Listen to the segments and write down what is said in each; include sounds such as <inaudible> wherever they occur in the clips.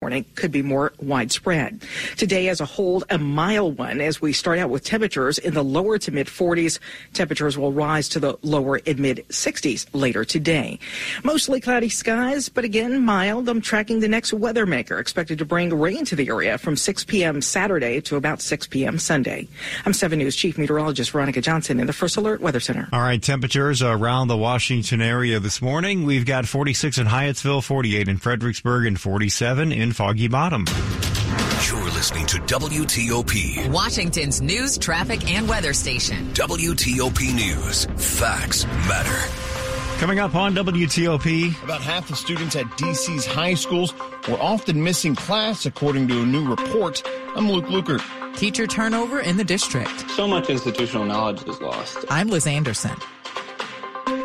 morning could be more widespread. Today as a whole, a mild one as we start out with temperatures in the lower to mid 40s. Temperatures will rise to the lower and mid 60s later today. Mostly cloudy skies, but again mild. I'm tracking the next weather maker expected to bring rain to the area from 6 p.m. Saturday to about 6 p.m. Sunday. I'm 7 News Chief Meteorologist Veronica Johnson in the First Alert Weather Center. All right, temperatures around the Washington area this morning. We've got 46 in Hyattsville, 48 in Fredericksburg, and 47 in Foggy Bottom. You're listening to WTOP, Washington's news, traffic, and weather station. WTOP News. Facts matter. Coming up on WTOP. About half the students at DC's high schools were often missing class, according to a new report. I'm Luke Lukert. Teacher turnover in the district. So much institutional knowledge is lost. I'm Liz Anderson.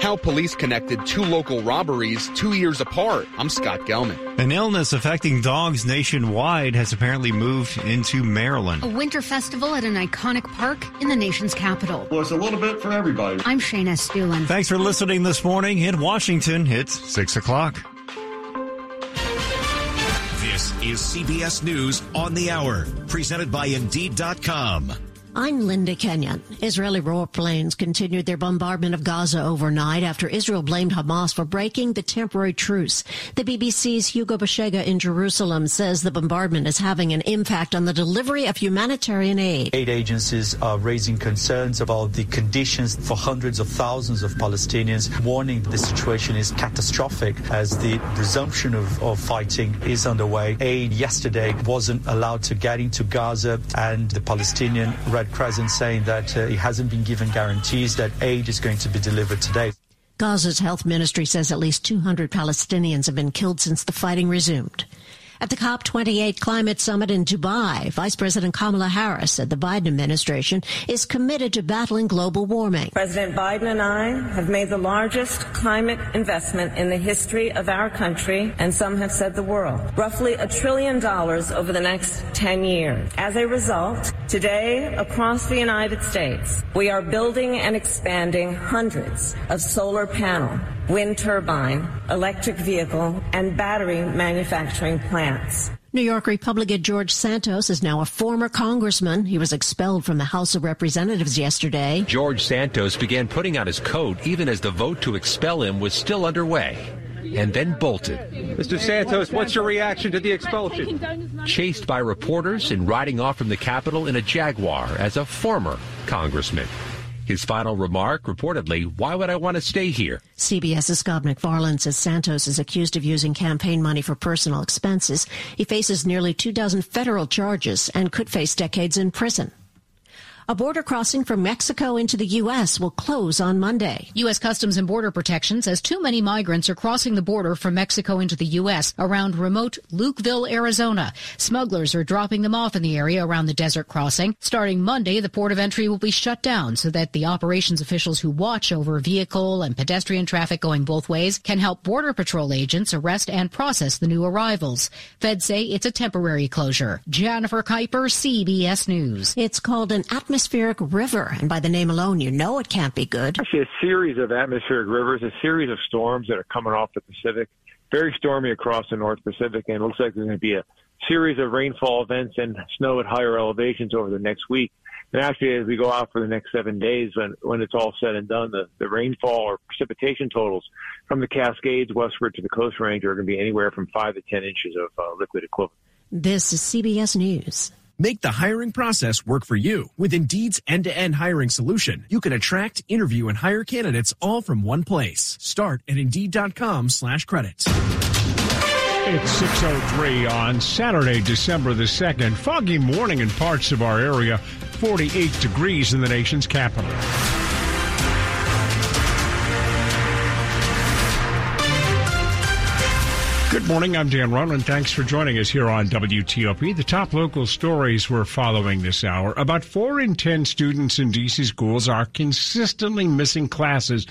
How police connected two local robberies two years apart. I'm Scott Gelman. An illness affecting dogs nationwide has apparently moved into Maryland. A winter festival at an iconic park in the nation's capital. Well, it's a little bit for everybody. I'm Shayna Estulin. Thanks for listening this morning. In Washington, it's 6 o'clock. This is CBS News on the Hour, presented by Indeed.com. I'm Linda Kenyon. Israeli warplanes continued their bombardment of Gaza overnight after Israel blamed Hamas for breaking the temporary truce. The BBC's Hugo Bachega in Jerusalem says the bombardment is having an impact on the delivery of humanitarian aid. Aid agencies are raising concerns about the conditions for hundreds of thousands of Palestinians, warning that the situation is catastrophic as the resumption of, of fighting is underway. Aid yesterday wasn't allowed to get into Gaza and the Palestinian Crescent saying that uh, it hasn't been given guarantees that aid is going to be delivered today. Gaza's health ministry says at least 200 Palestinians have been killed since the fighting resumed. At the COP28 climate summit in Dubai, Vice President Kamala Harris said the Biden administration is committed to battling global warming. President Biden and I have made the largest climate investment in the history of our country, and some have said the world. Roughly a trillion dollars over the next 10 years. As a result, today across the United States, we are building and expanding hundreds of solar panel wind turbine, electric vehicle, and battery manufacturing plants. New York Republican George Santos is now a former congressman. He was expelled from the House of Representatives yesterday. George Santos began putting on his coat even as the vote to expel him was still underway and then bolted. Mr. Santos, what's your reaction to the expulsion? Chased by reporters and riding off from the Capitol in a Jaguar as a former congressman. His final remark, reportedly, why would I want to stay here? CBS's Scott MacFarlane says Santos is accused of using campaign money for personal expenses. He faces nearly two dozen federal charges and could face decades in prison. A border crossing from Mexico into the U.S. will close on Monday. U.S. Customs and Border Protection says too many migrants are crossing the border from Mexico into the U.S. around remote Lukeville, Arizona. Smugglers are dropping them off in the area around the desert crossing. Starting Monday, the port of entry will be shut down so that the operations officials who watch over vehicle and pedestrian traffic going both ways can help Border Patrol agents arrest and process the new arrivals. Feds say it's a temporary closure. Jennifer Keiper, CBS News. It's called an atmosphere atmospheric river, and by the name alone, you know it can't be good. Actually, a series of atmospheric rivers, a series of storms that are coming off the Pacific. Very stormy across the North Pacific, and it looks like there's going to be a series of rainfall events and snow at higher elevations over the next week. And actually, as we go out for the next seven days, when when it's all said and done, the, the rainfall or precipitation totals from the Cascades westward to the Coast Range are going to be anywhere from five to ten inches of uh, liquid equivalent. This is CBS News. Make the hiring process work for you. With Indeed's end-to-end hiring solution, you can attract, interview, and hire candidates all from one place. Start at Indeed.com slash credits. It's 6.03 on Saturday, December the 2nd. Foggy morning in parts of our area. 48 degrees in the nation's capital. Good morning. I'm Dan Ronan. Thanks for joining us here on WTOP. The top local stories we're following this hour. About four in 10 students in D.C. schools are consistently missing classes,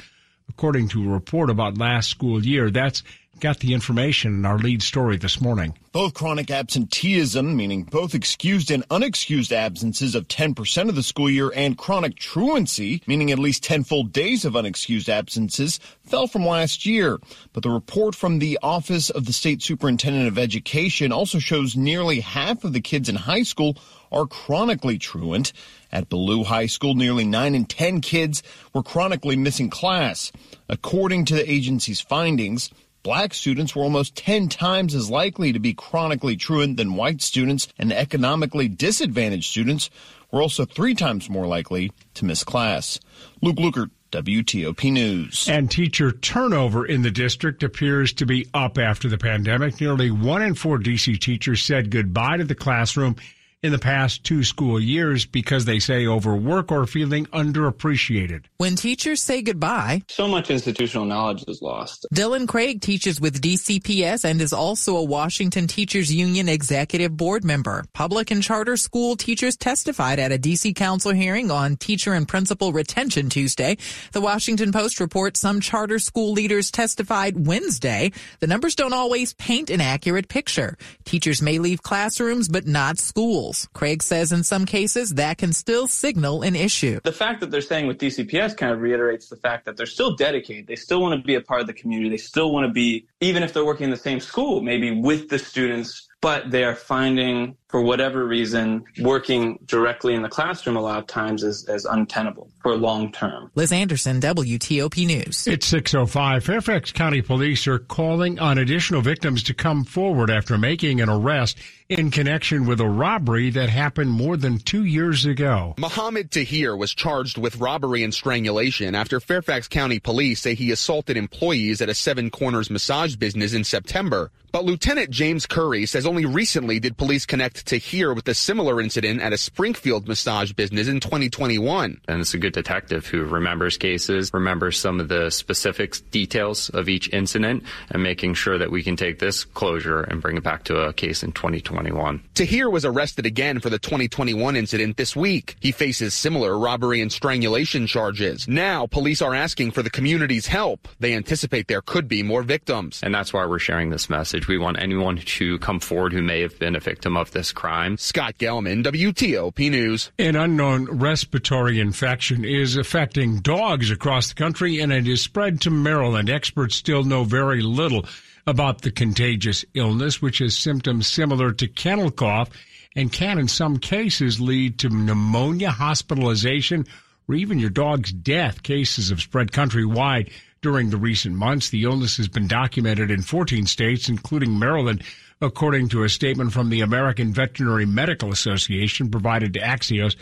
according to a report about last school year. That's got the information in our lead story this morning. Both chronic absenteeism, meaning both excused and unexcused absences of 10% of the school year, and chronic truancy, meaning at least 10 full days of unexcused absences, fell from last year. But the report from the Office of the State Superintendent of Education also shows nearly half of the kids in high school are chronically truant. At Ballou High School, nearly 9 in 10 kids were chronically missing class. According to the agency's findings, Black students were almost 10 times as likely to be chronically truant than white students, and economically disadvantaged students were also three times more likely to miss class. Luke Lukert, WTOP News. And teacher turnover in the district appears to be up after the pandemic. Nearly one in four DC teachers said goodbye to the classroom in the past two school years because they say overwork or feeling underappreciated. When teachers say goodbye, so much institutional knowledge is lost. Dylan Craig teaches with DCPS and is also a Washington Teachers Union executive board member. Public and charter school teachers testified at a DC council hearing on teacher and principal retention Tuesday. The Washington Post reports some charter school leaders testified Wednesday. The numbers don't always paint an accurate picture. Teachers may leave classrooms, but not schools. Craig says in some cases that can still signal an issue. The fact that they're saying with DCPS kind of reiterates the fact that they're still dedicated. They still want to be a part of the community. They still want to be, even if they're working in the same school, maybe with the students but they are finding for whatever reason working directly in the classroom a lot of times is, is untenable for long term liz anderson wtop news it's 605 fairfax county police are calling on additional victims to come forward after making an arrest in connection with a robbery that happened more than two years ago. Mohammed Tahir was charged with robbery and strangulation after Fairfax County police say he assaulted employees at a Seven Corners massage business in September. But Lieutenant James Curry says only recently did police connect Tahir with a similar incident at a Springfield massage business in 2021. And it's a good detective who remembers cases, remembers some of the specific details of each incident, and making sure that we can take this closure and bring it back to a case in 2021. Tahir was arrested again for the 2021 incident this week. He faces similar robbery and strangulation charges. Now, police are asking for the community's help. They anticipate there could be more victims. And that's why we're sharing this message. We want anyone to come forward who may have been a victim of this crime. Scott Gelman, WTOP News. An unknown respiratory infection is affecting dogs across the country and it is spread to Maryland. Experts still know very little about the contagious illness, which has symptoms similar to kennel cough and can, in some cases, lead to pneumonia, hospitalization, or even your dog's death. Cases have spread countrywide during the recent months. The illness has been documented in 14 states, including Maryland, according to a statement from the American Veterinary Medical Association provided to Axios.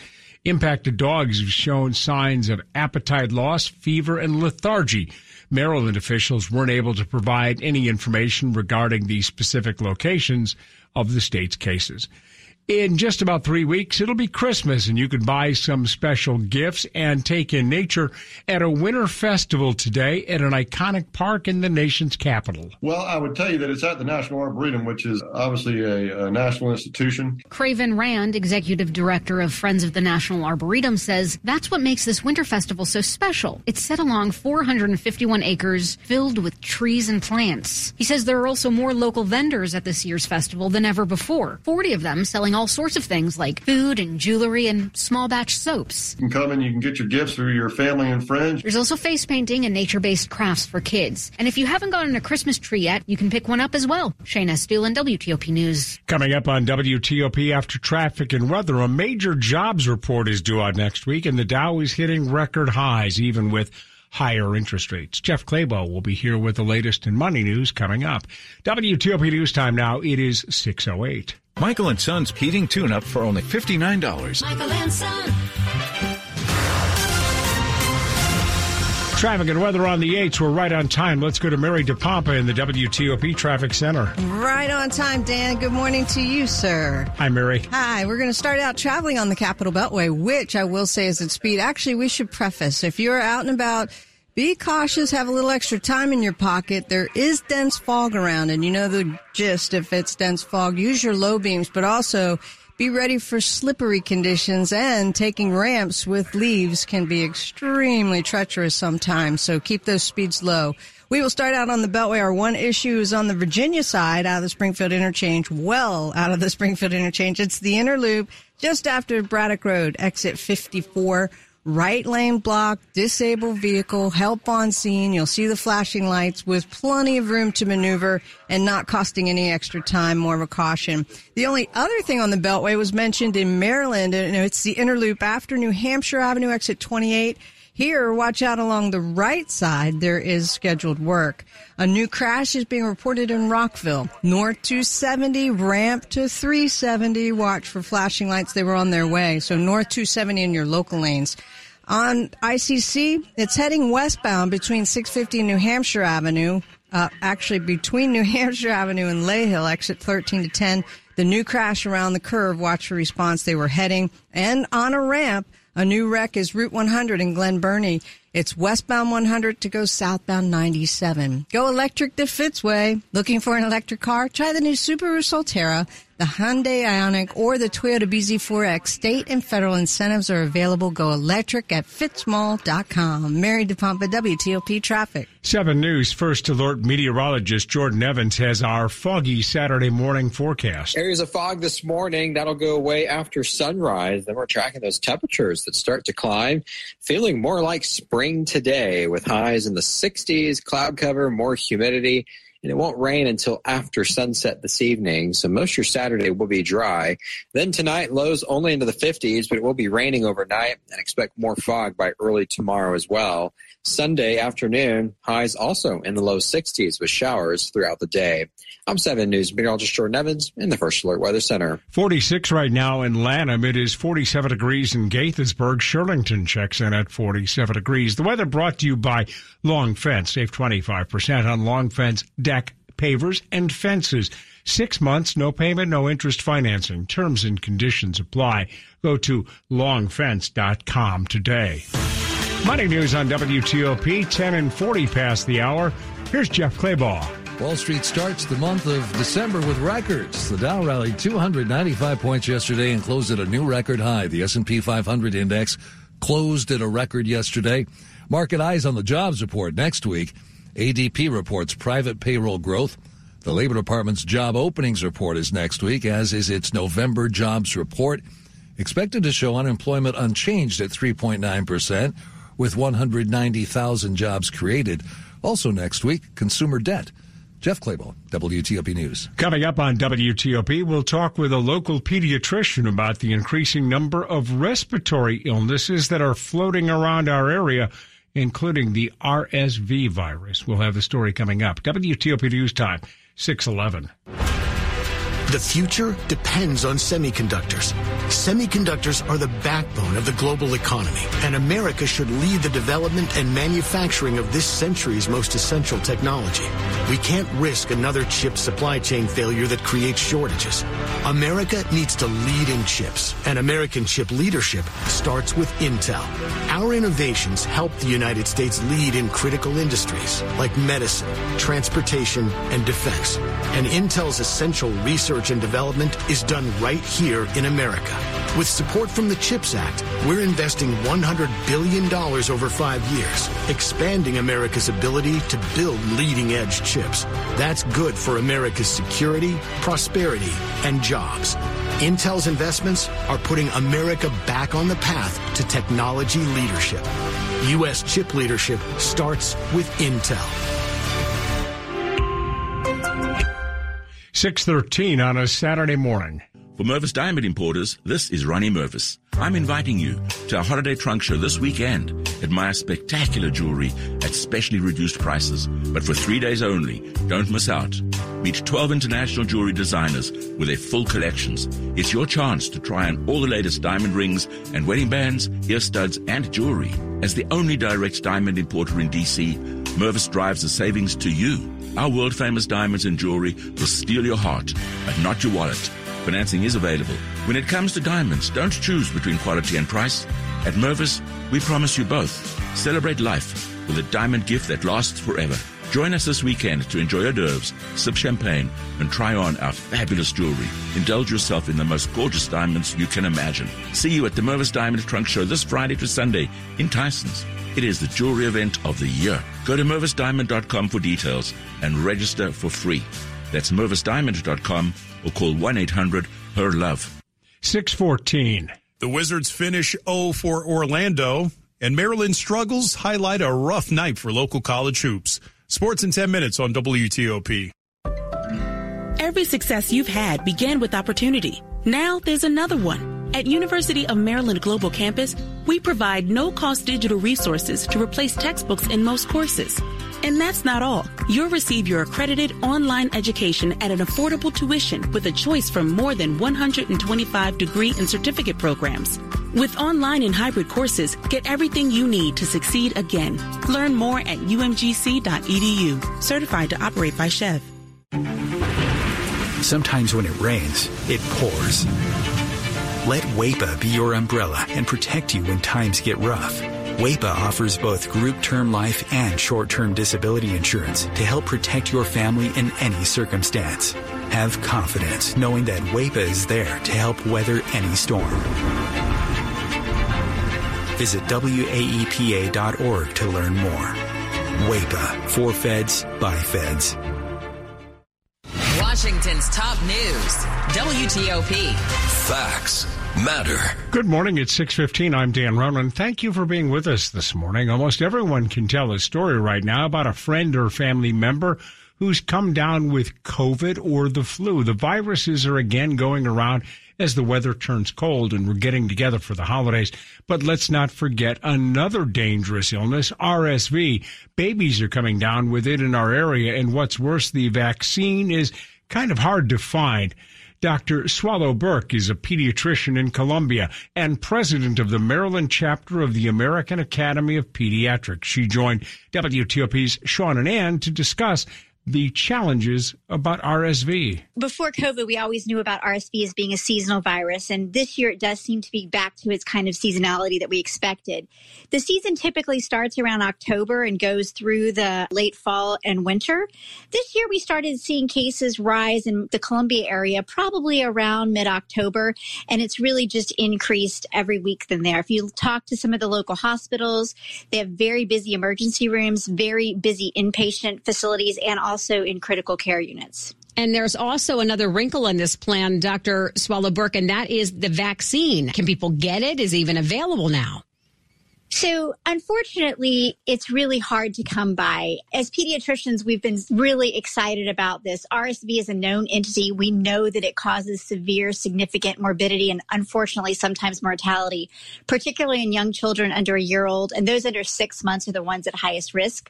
Impacted dogs have shown signs of appetite loss, fever, and lethargy. Maryland officials weren't able to provide any information regarding the specific locations of the state's cases. In just about three weeks, it'll be Christmas, and you can buy some special gifts and take in nature at a winter festival today at an iconic park in the nation's capital. Well, I would tell you that it's at the National Arboretum, which is obviously a, a national institution. Craven Rand, executive director of Friends of the National Arboretum, says that's what makes this winter festival so special. It's set along 451 acres filled with trees and plants. He says there are also more local vendors at this year's festival than ever before, 40 of them selling all sorts of things like food and jewelry and small batch soaps. You can come and you can get your gifts for your family and friends. There's also face painting and nature based crafts for kids. And if you haven't gotten a Christmas tree yet, you can pick one up as well. Shayna Estulin, WTOP News. Coming up on WTOP after traffic and weather, a major jobs report is due out next week, and the Dow is hitting record highs, even with higher interest rates. Jeff Clabaugh will be here with the latest in money news coming up. WTOP News Time now. It is 608. Michael and Son's heating tune-up for only $59. Michael and Son. Traffic and weather on the 8s. We're right on time. Let's go to Mary DePompa in the WTOP Traffic Center. Right on time, Dan. Good morning to you, sir. Hi, Mary. Hi. We're going to start out traveling on the Capital Beltway, which I will say is at speed. Actually, we should preface if you're out and about, be cautious, have a little extra time in your pocket. There is dense fog around, and you know the gist if it's dense fog. Use your low beams, but also be ready for slippery conditions and taking ramps with leaves can be extremely treacherous sometimes. So keep those speeds low. We will start out on the Beltway. Our one issue is on the Virginia side out of the Springfield interchange, well out of the <laughs> Springfield interchange. It's the inner loop just after Braddock Road, exit 54 right lane block, disabled vehicle, help on scene. You'll see the flashing lights with plenty of room to maneuver and not costing any extra time, more of a caution. The only other thing on the Beltway was mentioned in Maryland, and it's the inner loop after New Hampshire Avenue, exit 28. Here, watch out along the right side. There is scheduled work. A new crash is being reported in Rockville. North 270, ramp to 370. Watch for flashing lights. They were on their way. So North 270 in your local lanes. On ICC, it's heading westbound between 650 New Hampshire Avenue. Uh, actually, between New <laughs> Hampshire Avenue and Lay Hill, exit 13 to 10. The new crash around the curve. Watch for response. They were heading and on a ramp a new wreck is Route 100 in Glen Burnie. It's westbound 100 to go southbound 97. Go electric the Fitzway. Looking for an electric car? Try the new Subaru Solterra, the Hyundai Ioniq, or the Toyota BZ4X. State and federal incentives are available. Go electric at fitzmall.com. Mary DePompa, WTOP Traffic. 7 News First Alert meteorologist Jordan Evans has our foggy Saturday morning forecast. Areas of fog this morning, that'll go away after sunrise. Then we're tracking those temperatures that start to climb, feeling more like spring spring today with highs in the 60s, cloud cover, more humidity, and it won't rain until after sunset this evening. So most of your Saturday will be dry. Then tonight, lows only into the 50s, but it will be raining overnight and expect more fog by early tomorrow as well. Sunday afternoon, highs also in the low 60s with showers throughout the day. I'm 7 News meteorologist Jordan Evans in the First Alert Weather Center. 46 right now in Lanham. It is 47 degrees in Gaithersburg. Shirlington checks in at 47 degrees. The weather brought to you by Long Fence. Save 25% on Long Fence deck, pavers, and fences. Six months, no payment, no interest financing. Terms and conditions apply. Go to longfence.com today. Money news on WTOP, 10 and 40 past the hour. Here's Jeff Clabaugh. Wall Street starts the month of December with records. The Dow rallied 295 points yesterday and closed at a new record high. The S&P 500 index closed at a record yesterday. Market eyes on the jobs report next week. ADP reports private payroll growth. The Labor Department's job openings report is next week, as is its November jobs report, expected to show unemployment unchanged at 3.9 percent with 190,000 jobs created. Also next week, consumer debt. Jeff Clabaugh, WTOP News. Coming up on WTOP, we'll talk with a local pediatrician about the increasing number of respiratory illnesses that are floating around our area, including the RSV virus. We'll have the story coming up. WTOP News Time, 611. The future depends on semiconductors. Semiconductors are the backbone of the global economy, and America should lead the development and manufacturing of this century's most essential technology. We can't risk another chip supply chain failure that creates shortages. America needs to lead in chips, and American chip leadership starts with Intel. Our innovations help the United States lead in critical industries like medicine, transportation, and defense. And Intel's essential research research and development is done right here in America. With support from the CHIPS Act, we're investing $100 billion over five years, expanding America's ability to build leading edge chips. That's good for America's security, prosperity, and jobs. Intel's investments are putting America back on the path to technology leadership. U.S. chip leadership starts with Intel. 613 on a Saturday morning. For Mervis Diamond Importers, this is Ronnie Mervis. I'm inviting you to our holiday trunk show this weekend. Admire spectacular jewelry at specially reduced prices, but for three days only. Don't miss out. Meet 12 international jewelry designers with their full collections. It's your chance to try on all the latest diamond rings and wedding bands, ear studs, and jewelry. As the only direct diamond importer in DC, Mervis drives the savings to you. Our world famous diamonds and jewelry will steal your heart, but not your wallet. Financing is available. When it comes to diamonds, don't choose between quality and price. At Mervis, we promise you both. Celebrate life with a diamond gift that lasts forever. Join us this weekend to enjoy hors d'oeuvres, sip champagne, and try on our fabulous jewelry. Indulge yourself in the most gorgeous diamonds you can imagine. See you at the Mervis Diamond Trunk Show this Friday to Sunday in Tysons. It is the jewelry event of the year. Go to mervisdiamond.com for details and register for free. That's mervisdiamond.com or call 1-800-HER-LOVE. 614. The Wizards finish 0 for Orlando, and Maryland struggles highlight a rough night for local college hoops. Sports in 10 minutes on WTOP. Every success you've had began with opportunity. Now there's another one. At University of Maryland Global Campus, we provide no-cost digital resources to replace textbooks in most courses. And that's not all. You'll receive your accredited online education at an affordable tuition with a choice from more than 125 degree and certificate programs. With online and hybrid courses, get everything you need to succeed again. Learn more at umgc.edu. Certified to operate by SCHEV. Sometimes when it rains, it pours. Let WAEPA be your umbrella and protect you when times get rough. WAEPA offers both group term life and short-term disability insurance to help protect your family in any circumstance. Have confidence knowing that WAEPA is there to help weather any storm. Visit WAEPA.org to learn more. WAEPA, for feds, by feds. Washington's top news, WTOP. Facts matter. Good morning. It's 6:15. I'm Dan Ronan. Thank you for being with us this morning. Almost everyone can tell a story right now about a friend or family member who's come down with COVID or the flu. The viruses are again going around as the weather turns cold and we're getting together for the holidays. But let's not forget another dangerous illness, RSV. Babies are coming down with it in our area. And what's worse, the vaccine is kind of hard to find. Dr. Soileau-Burke is a pediatrician in Columbia and president of the Maryland chapter of the American Academy of Pediatrics. She joined WTOP's Sean and Ann to discuss the challenges about RSV. Before COVID, we always knew about RSV as being a seasonal virus, and this year it does seem to be back to its kind of seasonality that we expected. The season typically starts around October and goes through the late fall and winter. This year we started seeing cases rise in the Columbia area probably around mid October, and it's really just increased every week than there. If you talk to some of the local hospitals, they have very busy emergency rooms, very busy inpatient facilities, and also in critical care units. And there's also another wrinkle in this plan, Dr. Soileau-Burke, and that is the vaccine. Can people get it? Is it even available now? So, unfortunately, it's really hard to come by. As pediatricians, we've been really excited about this. RSV is a known entity. We know that it causes severe, significant morbidity and unfortunately sometimes mortality, particularly in young children under a year old. And those under six months are the ones at highest risk.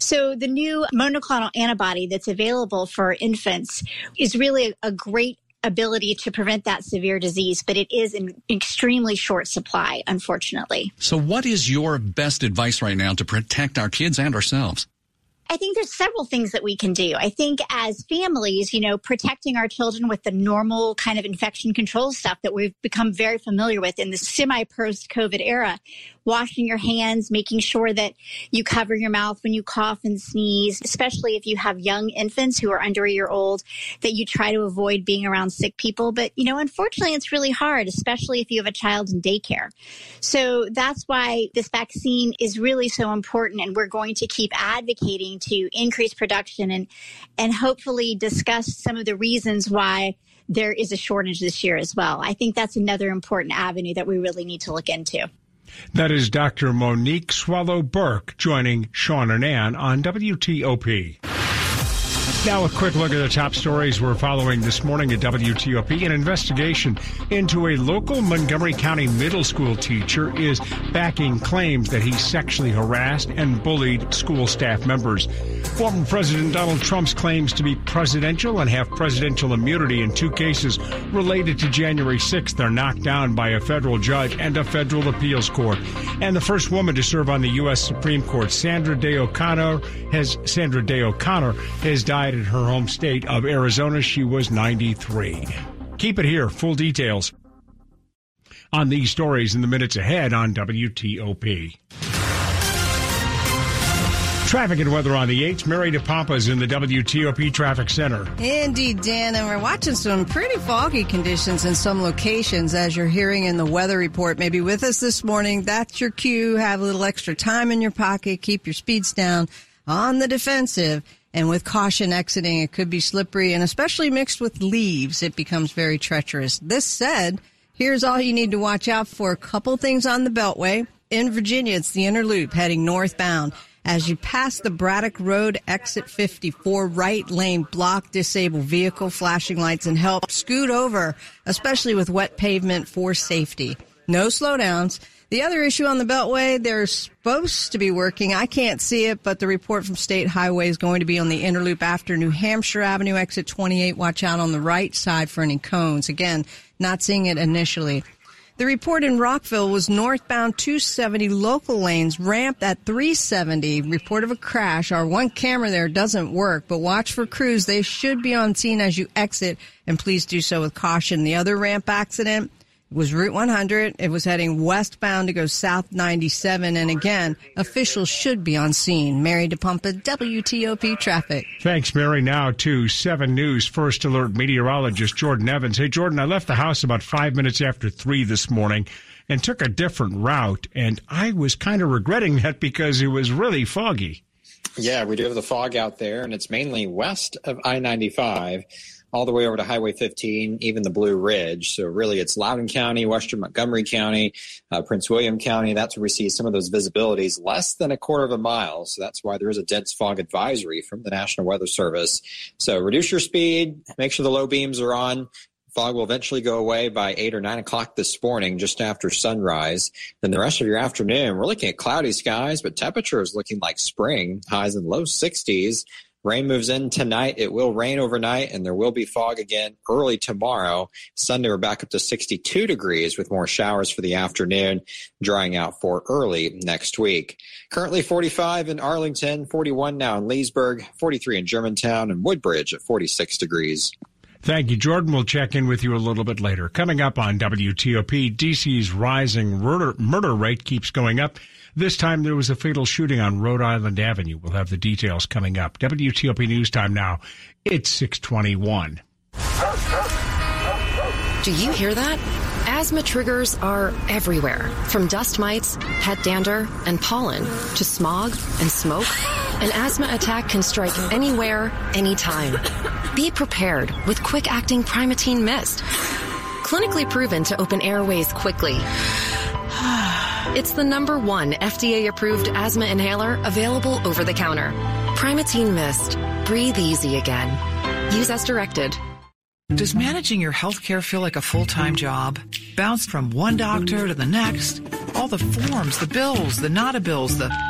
So, the new monoclonal antibody that's available for infants is really a, great ability to prevent that severe disease, but it is in extremely short supply, unfortunately. So, what is your best advice right now to protect our kids and ourselves? I think there's several things that we can do. I think as families, you know, protecting our children with the normal kind of infection control stuff that we've become very familiar with in the semi post COVID era, washing your hands, making sure that you cover your mouth when you cough and sneeze, especially if you have young infants who are under a year old, that you try to avoid being around sick people. But, you know, unfortunately, it's really hard, especially if you have a child in daycare. So that's why this vaccine is really so important. And we're going to keep advocating to increase production and, and hopefully discuss some of the reasons why there is a shortage this year as well. I think that's another important avenue that we really need to look into. That is Dr. Monique Soileau-Burke joining Sean and Ann on WTOP. Now, a quick look at the top stories we're following this morning at WTOP. An investigation into a local Montgomery County middle school teacher is backing claims that he sexually harassed and bullied school staff members. Former President Donald Trump's claims to be presidential and have presidential immunity in two cases related to January 6th are knocked down by a federal judge and a federal appeals court. And the first woman to serve on the U.S. Supreme Court, Sandra Day O'Connor, has Sandra Day O'Connor has died died in her home state of Arizona. She was 93. Keep it here. Full details on these stories in the minutes ahead on WTOP. Traffic and weather on the 8th. Mary DePompas in the WTOP Traffic Center. Indeed, Dan, and we're watching some pretty foggy conditions in some locations as you're hearing in the weather report. Maybe with us this morning, that's your cue. Have a little extra time in your pocket. Keep your speeds down on the defensive. And with caution exiting, it could be slippery and especially mixed with leaves, it becomes very treacherous. This said, here's all you need to watch out for. A couple things on the Beltway. In Virginia, it's the inner loop heading northbound. As you pass the Braddock Road exit 54, right lane block disabled vehicle flashing lights and help scoot over, especially with wet pavement for safety. No slowdowns. The other issue on the Beltway, they're supposed to be working. I can't see it, but the report from State Highway is going to be on the interloop after New Hampshire Avenue exit 28. Watch out on the right side for any cones. Again, not seeing it initially. The report in Rockville was northbound 270 local lanes ramp at 370. Report of a crash. Our one camera there doesn't work, but watch for crews. They should be on scene as you exit and please do so with caution. The other ramp accident was Route 100. It was heading westbound to go south 97. And again, officials should be on scene. Mary DePompa, WTOP traffic. Thanks, Mary. Now to 7 News First Alert meteorologist Jordan Evans. Hey, Jordan, I left the house about five minutes after 3 this morning and took a different route. And I was kind of regretting that because it was really foggy. Yeah, we do have the fog out there, and it's mainly west of I 95 all the way over to Highway 15, even the Blue Ridge. So really, it's Loudoun County, Western Montgomery County, uh, Prince William County. That's where we see some of those visibilities less than a quarter of a mile. So that's why there is a dense fog advisory from the National Weather Service. So reduce your speed, make sure the low beams are on. Fog will eventually go away by 8 or 9 o'clock this morning, just after sunrise. Then the rest of your afternoon, we're looking at cloudy skies, but temperature is looking like spring, highs in low 60s. Rain moves in tonight. It will rain overnight and there will be fog again early tomorrow. Sunday, we're back up to 62 degrees with more showers for the afternoon, drying out for early next week. Currently 45 in Arlington, 41 now in Leesburg, 43 in Germantown and Woodbridge at 46 degrees. Thank you, Jordan. We'll check in with you a little bit later. Coming up on WTOP, DC's rising murder, murder rate keeps going up. This time there was a fatal shooting on Rhode Island Avenue. We'll have the details coming up. WTOP News Time now. It's 621. Do you hear that? Asthma triggers are everywhere, from dust mites, pet dander, and pollen to smog and smoke. An asthma attack can strike anywhere, anytime. Be prepared with quick acting Primatene Mist. Clinically proven to open airways quickly. <sighs> It's the number one FDA approved asthma inhaler available over the counter. Primatene Mist. Breathe easy again. Use as directed. Does managing your healthcare feel like a full time job? Bounced from one doctor to the next? All the forms, the bills, the not a bills, the.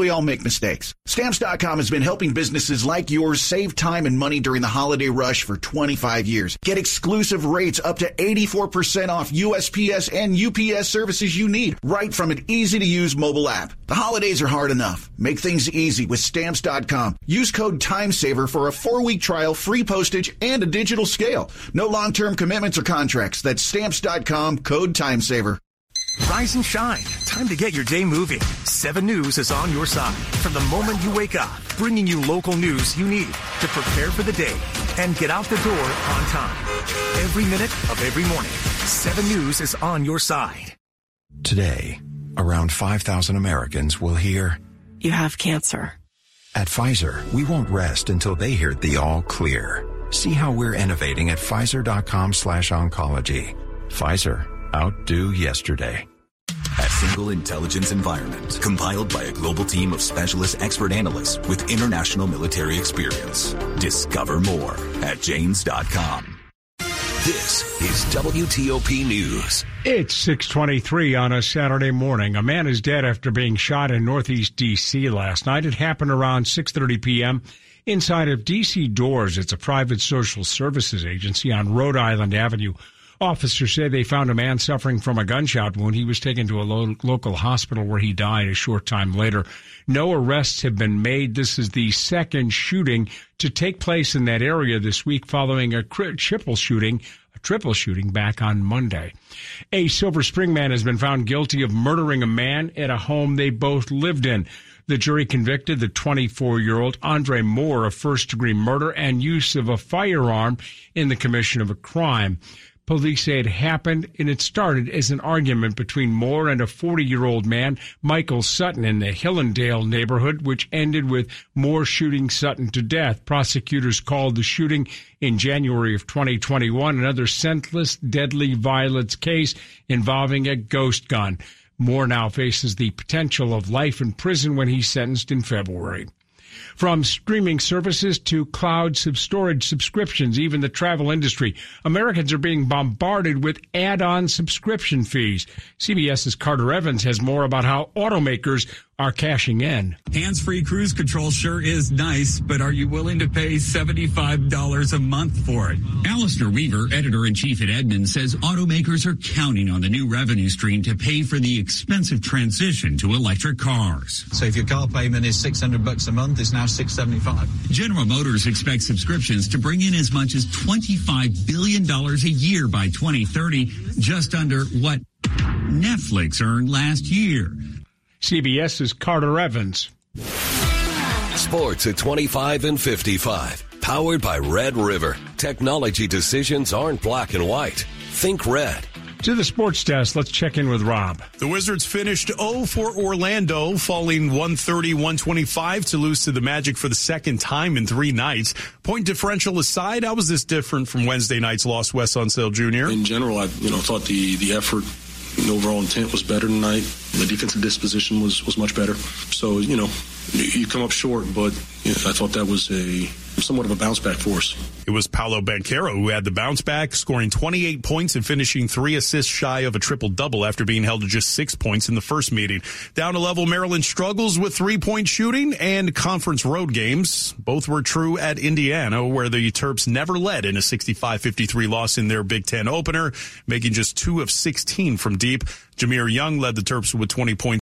We all make mistakes. Stamps.com has been helping businesses like yours save time and money during the holiday rush for 25 years. Get exclusive rates up to 84% off USPS and UPS services you need right from an easy to use mobile app. The holidays are hard enough. Make things easy with Stamps.com. Use code TIMESAVER for a four week trial, free postage, and a digital scale. No long term commitments or contracts. That's Stamps.com, code TIMESAVER. Rise and shine. Time to get your day moving. 7 News is on your side from the moment you wake up, bringing you local news you need to prepare for the day and get out the door on time. Every minute of every morning, 7 News is on your side. Today, around 5,000 Americans will hear, You have cancer. At Pfizer, we won't rest until they hear the all clear. See how we're innovating at Pfizer.com slash oncology. Pfizer outdo yesterday. A single intelligence environment compiled by a global team of specialist expert analysts with international military experience. Discover more at Janes.com. This is WTOP News. It's 623 on a Saturday morning. A man is dead after being shot in Northeast D.C. last night. It happened around 6.30 p.m. inside of D.C. Doors. It's a private social services agency on Rhode Island Avenue. Officers say they found a man suffering from a gunshot wound. He was taken to a lo- local hospital where he died a short time later. No arrests have been made. This is the second shooting to take place in that area this week following a triple shooting, a triple shooting back on Monday. A Silver Spring man has been found guilty of murdering a man at a home they both lived in. The jury convicted the 24 year old Andre Moore of first degree murder and use of a firearm in the commission of a crime. Police say it happened and it started as an argument between Moore and a 40 year old man, Michael Sutton, in the Hillendale neighborhood, which ended with Moore shooting Sutton to death. Prosecutors called the shooting in January of 2021 another senseless, deadly violence case involving a ghost gun. Moore now faces the potential of life in prison when he's sentenced in February. From streaming services to cloud storage subscriptions, even the travel industry, Americans are being bombarded with add-on subscription fees. CBS's Carter Evans has more about how automakers are cashing in. Hands free cruise control sure is nice, but are you willing to pay $75 a month for it? Alistair Weaver, editor in chief at Edmunds, says automakers are counting on the new revenue stream to pay for the expensive transition to electric cars. So if your car payment is 600 bucks a month, it's now 675. General Motors expects subscriptions to bring in as much as $25 billion a year by 2030, just under what Netflix earned last year. CBS's Carter Evans. Sports at 25 and 55. Powered by Red River. Technology decisions aren't black and white. Think red. To the sports desk, let's check in with Rob. The Wizards finished 0 for Orlando, falling 130 125 to lose to the Magic for the second time in three nights. Point differential aside, how was this different from Wednesday night's loss, Wes Unseld Jr.? In general, I you know thought the, the effort the overall intent was better tonight. The defensive disposition was, was much better. So, you know, you come up short, but I thought that was a somewhat of a bounce back force. It was Paolo Banchero who had the bounce back, scoring 28 points and finishing three assists shy of a triple double after being held to just six points in the first meeting. Down a level, Maryland struggles with three point shooting and conference road games. Both were true at Indiana, where the Terps never led in a 65 53 loss in their Big Ten opener, making just two of 16 from deep. Jahmir Young led the Terps with 20 points